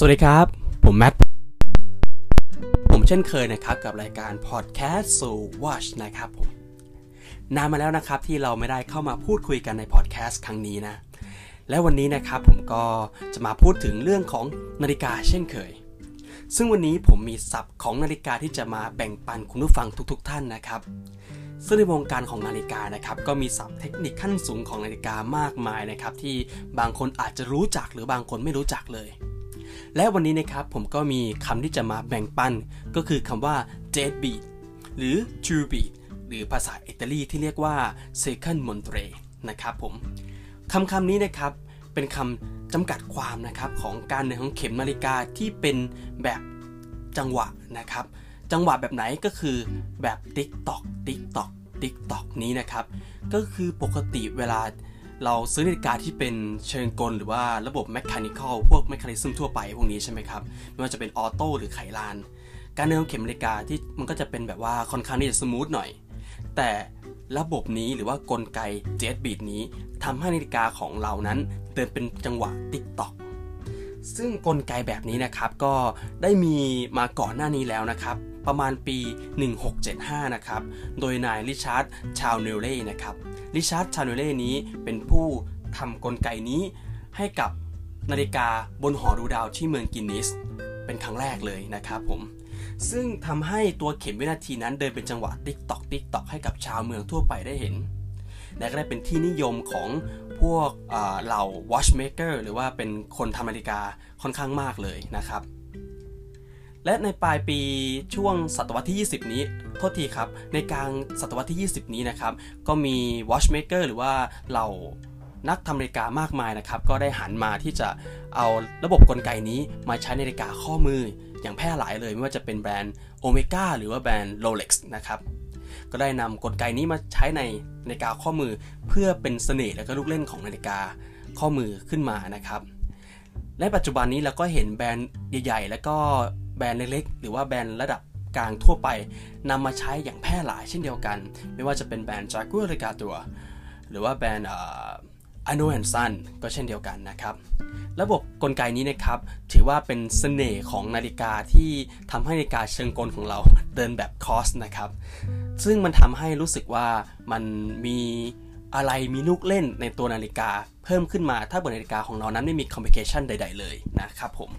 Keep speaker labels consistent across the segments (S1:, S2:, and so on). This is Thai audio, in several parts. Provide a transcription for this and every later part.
S1: สวัสดีครับ ผมแมท ผมเช่นเคยนะครับกับรายการ Podcast So Watch นะครับผม นานมาแล้วนะครับที่เราไม่ได้เข้ามาพูดคุยกันในพอดแคสต์ครั้งนี้นะ และวันนี้นะครับผมก็จะมาพูดถึงเรื่องของนาฬิกาเช่นเคย ซึ่งวันนี้ผมมีศัพท์ของนาฬิกาที่จะมาแบ่งปันคุณผู้ฟังทุกๆท่านนะครับ ซึ่งในวงการของนาฬิกานะครับ ก็มีศัพท์เทคนิคขั้นสูงของนาฬิกามากมายนะครับที่บางคนอาจจะรู้จักหรือบางคนไม่รู้จักเลย และวันนี้นะครับผมก็มีคำที่จะมาแบ่งปัน ก็คือคำว่า dead beat หรือ true beat หรือภาษาอิตาลีที่เรียกว่า seconde morte นะครับผมคำคำนี้นะครับเป็นคำจำกัดความนะครับของการเดินของเข็มนาฬิกาที่เป็นแบบจังหวะนะครับ จังหวะแบบไหนก็คือแบบ ติ๊กตอกติ๊กตอกติ๊กตอกนี้นะครับ ก็คือปกติเวลา เราซื้อนาฬิกาที่เป็นเชิงกล หรือว่าระบบ mechanical พวก mechanism ทั่วไปพวกนี้ใช่ไหมครับ ไม่ว่าจะเป็นออโต้หรือไขลาน การเดินของเข็มนาฬิกาที่มันก็จะเป็นแบบว่าค่อนข้างที่จะ smooth หน่อย แต่ระบบนี้หรือว่ากลไก dead beat นี้ทำให้นาฬิกาของเรานั้นเดินเป็นจังหวะติ๊กตอกซึ่งกลไกแบบนี้นะครับก็ได้มีมาก่อนหน้านี้แล้วนะครับ ประมาณปี 1675 นะครับ โดยนายริชาร์ด ทาวน์ลีย์นะครับ ริชาร์ด ทาวน์ลีย์นี้เป็นผู้ทำกลไกนี้ให้กับนาฬิกาบนหอดูดาวที่เมืองกรีนิช เป็นครั้งแรกเลยนะครับผม ซึ่งทำให้ตัวเข็มวินาทีนั้นเดินเป็นจังหวะติ๊กตอกติ๊กตอกให้กับชาวเมืองทั่วไปได้เห็น และก็ได้เป็นที่นิยมของพวกเหล่า watchmaker หรือว่าเป็นคนทำนาฬิกาค่อนข้างมากเลยนะครับ และในปลายปีช่วงศตวรรษที่ 20 นี้ โทษทีครับ ในกลางศตวรรษที่ 20 นี้นะครับ ก็มี watchmaker หรือว่าเหล่านักทำนาฬิกามากมายนะครับ ก็ได้หันมาที่จะเอาระบบกลไกนี้มาใช้ในนาฬิกาข้อมือ อย่างแพร่หลายเลยไม่ว่าจะเป็นแบรนด์โอเมก้าหรือว่าแบรนด์โรเล็กซ์นะครับก็ได้นำกลไกนี้มาใช้ในนาฬิกาข้อมือเพื่อเป็นเสน่ห์และก็ลูกเล่นของนาฬิกาข้อมือขึ้นมานะครับ และปัจจุบันนี้เราก็เห็นแบรนด์ใหญ่ ๆ แล้วก็ แบรนด์เล็กๆ หรือว่าแบรนด์ระดับกลางทั่วไปนำมาใช้อย่างแพร่หลายเช่นเดียวกัน ไม่ว่าจะเป็นแบรนด์ Jaguar r e g a t o หรือว่าแบรนด์ a n o and Son ก็เช่นเดียวกันนะครับ ระบบกลไกนี้นะครับถือว่าเป็นเสน่ห์ของนาฬิกาที่ทำให้นาฬิกาเชิงกลของเราเดินแบบคอสนะครับ ซึ่งมันทำให้รู้สึกว่ามันมีอะไรมีลูกเล่นในตัวนาฬิกาเพิ่มขึ้นมาถ้าบนนาฬิกาของเรานั้นไม่มีคอมมิเคชันใด ๆ เลยนะครับผม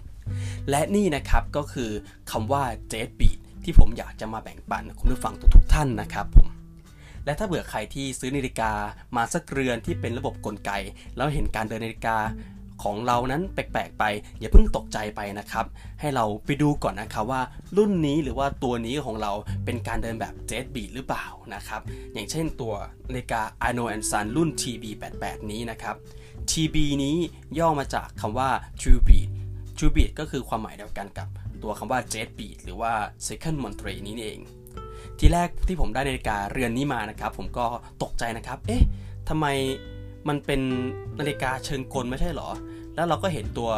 S1: และนี่นะครับก็คือคำว่า jet beat ที่ผมอยากจะมาแบ่งปันคุณผู้ฟังทุกๆท่านนะครับผมและถ้าเบื่อใครที่ซื้อนาฬิกามาสักเรือนที่เป็นระบบกลไก แล้วเห็นการเดินนาฬิกาของเรานั้นแปลกๆไป อย่าเพิ่งตกใจไปนะครับ ให้เราไปดูก่อนนะครับว่ารุ่นนี้หรือว่าตัวนี้ของเราเป็นการเดินแบบเจ็ตบีหรือเปล่านะครับ อย่างเช่นตัวนาฬิกา a n o and Son รุ่น TB88 นี้นะครับ TB นี้ย่อมาจากคำว่า True Beat True Beat ก็คือความหมายเดียวกันกับตัวคำว่า Jet Beat หรือว่า Second Montre นี้นี่เอง ทีแรกที่ผมได้นาฬิกาเรือนนี้มานะครับ ผมก็ตกใจนะครับ เอ๊ะทำไมมันเป็นนาฬิกาเชิงกลไม่ใช่หรอ แล้วเราก็เห็นตัว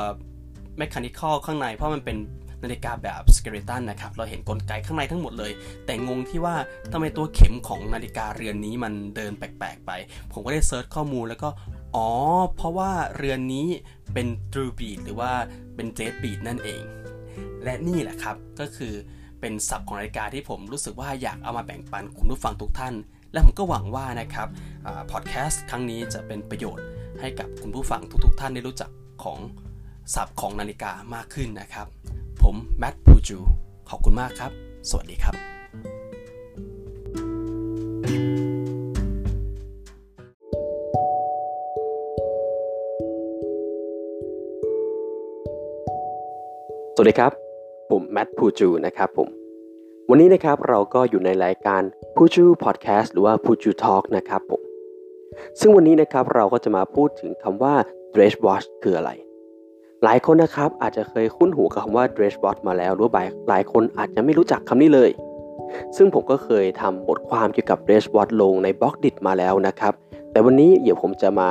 S1: mechanical ข้างในเพราะมันเป็นนาฬิกาแบบ skeleton นะครับ เราเห็นกลไกข้างในทั้งหมดเลย แต่งงที่ว่าทำไมตัวเข็มของนาฬิกาเรือนนี้มันเดินแปลกๆไป ผมก็ได้ search ข้อมูลแล้วก็ อ๋อ เพราะว่าเรือนนี้เป็น True Beat หรือว่าเป็น Dead Beat นั่นเอง และนี่แหละครับก็คือเป็นศัพท์ของนาฬิกาที่ผมรู้สึกว่าอยากเอามาแบ่งปันคุณผู้ฟังทุกท่าน และผมก็หวังว่านะครับพอดแคสต์ครั้งนี้จะเป็นประโยชน์ให้กับคุณผู้ฟังทุกๆ ท่านได้รู้จักของศัพท์ของนาฬิกามากขึ้นนะครับ ผมแมทปูจูขอบคุณมากครับ สวัสดีครับ
S2: ส วัสดีครับ ผมแมทพูจูนะครับผม วันนี้นะครับเราก็อยู่ในรายการพูจูพอดแคสต์หรือว่าพูจูทอล์กนะครับผม ซึ่งวันนี้นะครับเราก็จะมาพูดถึงคำว่า dress watch คืออะไร หลายคนนะครับอาจจะเคยคุ้นหูกับคำว่า dress watch มาแล้วหรือว่าหลายคนอาจจะไม่รู้จักคำนี้เลย ซึ่งผมก็เคยทำบทความเกี่ยวกับ dress watch ลงในบล็อกดิมาแล้วนะครับ แต่วันนี้เดี๋ยวผมจะมา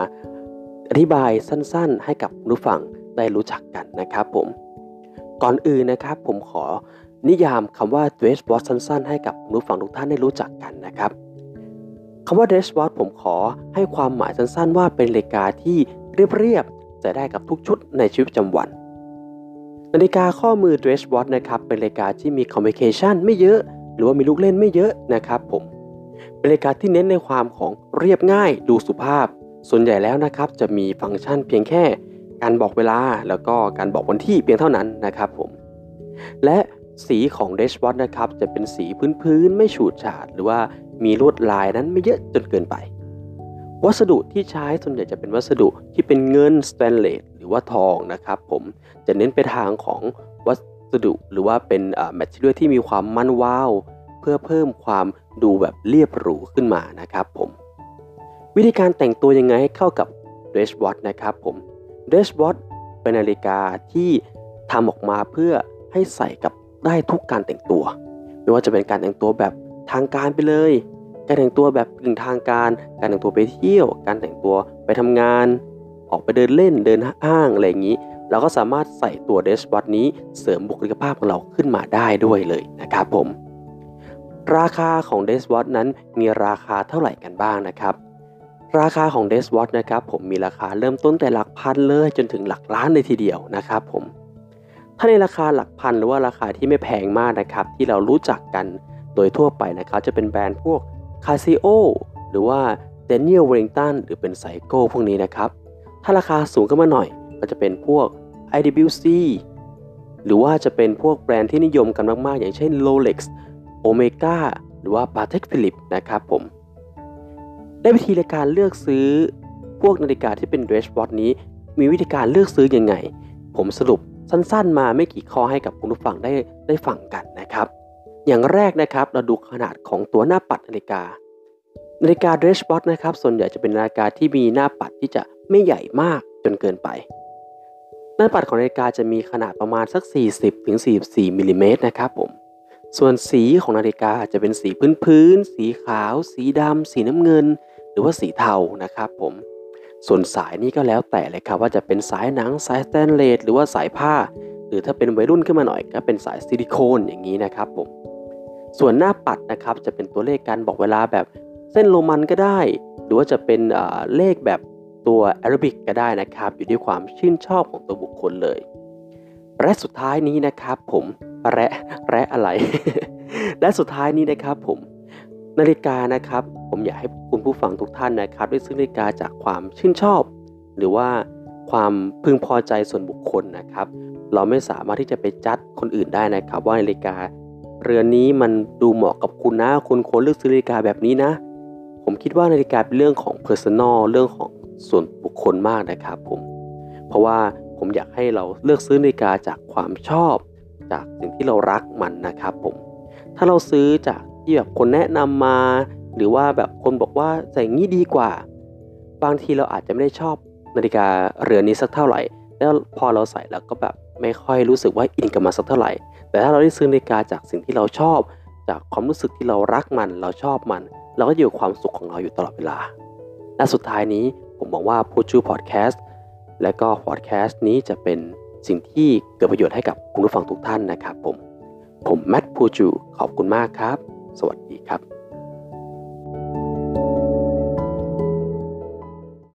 S2: อธิบายสั้นๆ ให้กับผู้ฟังได้รู้จักกันนะครับผม ก่อนอื่นนะครับ ผมขอนิยามคำว่า dress watch สั้นๆ ให้กับผู้ฟังทุกท่านได้รู้จักกันนะครับคำว่า dress watch ผมขอให้ความหมายสั้นๆ ว่าเป็นนาฬิกาที่เรียบๆใส่ได้กับทุกชุดในชีวิตประจำวัน นาฬิกาข้อมือ Dress Watch นะครับเป็นนาฬิกาที่มีคอมมิเคชันไม่เยอะ หรือว่ามีลูกเล่นไม่เยอะนะครับ ผมเป็นนาฬิกาที่เน้นในความของเรียบง่ายดูสุภาพ ส่วนใหญ่แล้วนะครับจะมีฟังก์ชันเพียงแค่ การบอกเวลาแล้วก็การบอกวันที่เพียงเท่านั้นนะครับผม และสีของ Dress Watch นะครับจะเป็นสีพื้นๆ ไม่ฉูดฉาด หรือว่ามีลวดลายนั้นไม่เยอะจนเกินไป วัสดุที่ใช้ส่วนใหญ่จะเป็นวัสดุที่เป็นเงินสแตนเลสหรือว่าทองนะครับผมจะเน้นไปทางของวัสดุหรือว่าเป็น material ที่มีความมันวาว เพื่อเพิ่มความดูแบบเรียบหรูขึ้นมานะครับผม วิธีการแต่งตัวยังไงให้เข้ากับ dress watch นะครับผม dress watch เป็นนาฬิกาที่ทำออกมาเพื่อให้ใส่กับได้ทุกการแต่งตัว ไม่ว่าจะเป็นการแต่งตัวแบบทางการไปเลย การแต่งตัวแบบกึ่งทางการ การแต่งตัวไปเที่ยว การแต่งตัวไปทำงาน ออกไปเดินเล่นเดินห้างอะไรอย่างนี้เราก็สามารถใส่ตัวเดสบอทนี้เสริมบุคลิกภาพของเราขึ้นมาได้ด้วยเลยนะครับผม ราคาของเดสบอทนั้นมีราคาเท่าไหร่กันบ้างนะครับ ราคาของเดสบอทนะครับผมมีราคาเริ่มต้นแต่หลักพันเลยจนถึงหลักล้านเลยทีเดียวนะครับผมถ้าในราคาหลักพันหรือว่าราคาที่ไม่แพงมากนะครับที่เรารู้จักกันโดยทั่วไปนะครับจะเป็นแบรนด์พวก Casio หรือว่า Daniel Wellington หรือเป็นไซโก้พวกนี้นะครับ ถ้าราคาสูงขึ้นมาหน่อย ก็จะเป็นพวก IWC หรือว่าจะเป็นพวกแบรนด์ที่นิยมกันมาก ๆ อย่างเช่น Rolex Omega หรือว่า Patek Philippe นะครับผม ในวิธีในการเลือกซื้อพวกนาฬิกาที่เป็น dress watch นี้ มีวิธีการเลือกซื้อยังไง ผมสรุปสั้นๆ มาไม่กี่ข้อให้กับคุณผู้ฟังได้ได้ฟังกันนะครับ อย่างแรกนะครับเราดูขนาดของตัวหน้าปัดนาฬิกา นาฬิกา dress watch นะครับส่วนใหญ่จะเป็นนาฬิกาที่มีหน้าปัดที่จะไม่ใหญ่มากจนเกินไป หน้าปัดของนาฬิกาจะมีขนาดประมาณสัก 40-44มิลิเมตรนะครับผมส่วนสีของนาฬิกาจะเป็นสีพื้นๆสีขาว สีดำ สีน้ำเงิน หรือว่าสีเทานะครับผมส่วนสายนี่ก็แล้วแต่เลยครับว่าจะเป็นสายหนังสายสแตนเลสหรือว่าสายผ้า หรือถ้าเป็นวัยรุ่นขึ้นมาหน่อยก็เป็นสายซิลิโคนอย่างนี้นะครับผมส่วนหน้าปัดนะครับจะเป็นตัวเลขการบอกเวลาแบบเส้นโรมันก็ได้ หรือว่าจะเป็นเลขแบบตัวแอรบิกก็ได้นะครับ อยู่ที่ความชื่นชอบของตัวบุคคลเลยและสุดท้ายนี้นะครับผมแระแระอะไร และสุดท้ายนี้นะครับผม นาฬิกานะครับ ผมอยากให้คุณผู้ฟังทุกท่านนะครับ ได้ซื้อนาฬิกาจากความชื่นชอบ หรือว่าความพึงพอใจส่วนบุคคลนะครับ เราไม่สามารถที่จะไปจัดคนอื่นได้นะครับ ว่านาฬิกา เรือนนี้มันดูเหมาะกับคุณนะคุณควรเลือกซื้อนาฬิกาแบบนี้นะ ผมคิดว่านาฬิกาเป็นเรื่องของ personal เรื่องของส่วนบุคคลมากนะครับผมเพราะว่าผมอยากให้เราเลือกซื้อนาฬิกาจากความชอบ จากสิ่งที่เรารักมันนะครับผมถ้าเราซื้อจาก ที่แบบคนแนะนำมา หรือว่าแบบคนบอกว่าใส่งี้ดีกว่า บางทีเราอาจจะไม่ได้ชอบนาฬิกาเรือนนี้สักเท่าไหร่ แล้วพอเราใส่แล้วก็แบบไม่ค่อยรู้สึกว่าอินกับมันสักเท่าไหร่ แต่ถ้าเราได้ซื้อนาฬิกาจากสิ่งที่เราชอบ จากความรู้สึกที่เรารักมันเราชอบมัน เราก็อยู่ความสุขของเราอยู่ตลอดเวลา และสุดท้ายนี้ผมบอกว่าพูดชื่อพอดแคสต์และก็พอดแคสต์นี้จะเป็นสิ่งที่เกิดประโยชน์ให้กับคุณผู้ฟังทุกท่านนะครับผม ผมแมทพูจูขอบคุณมากครับ สวัสดีครับ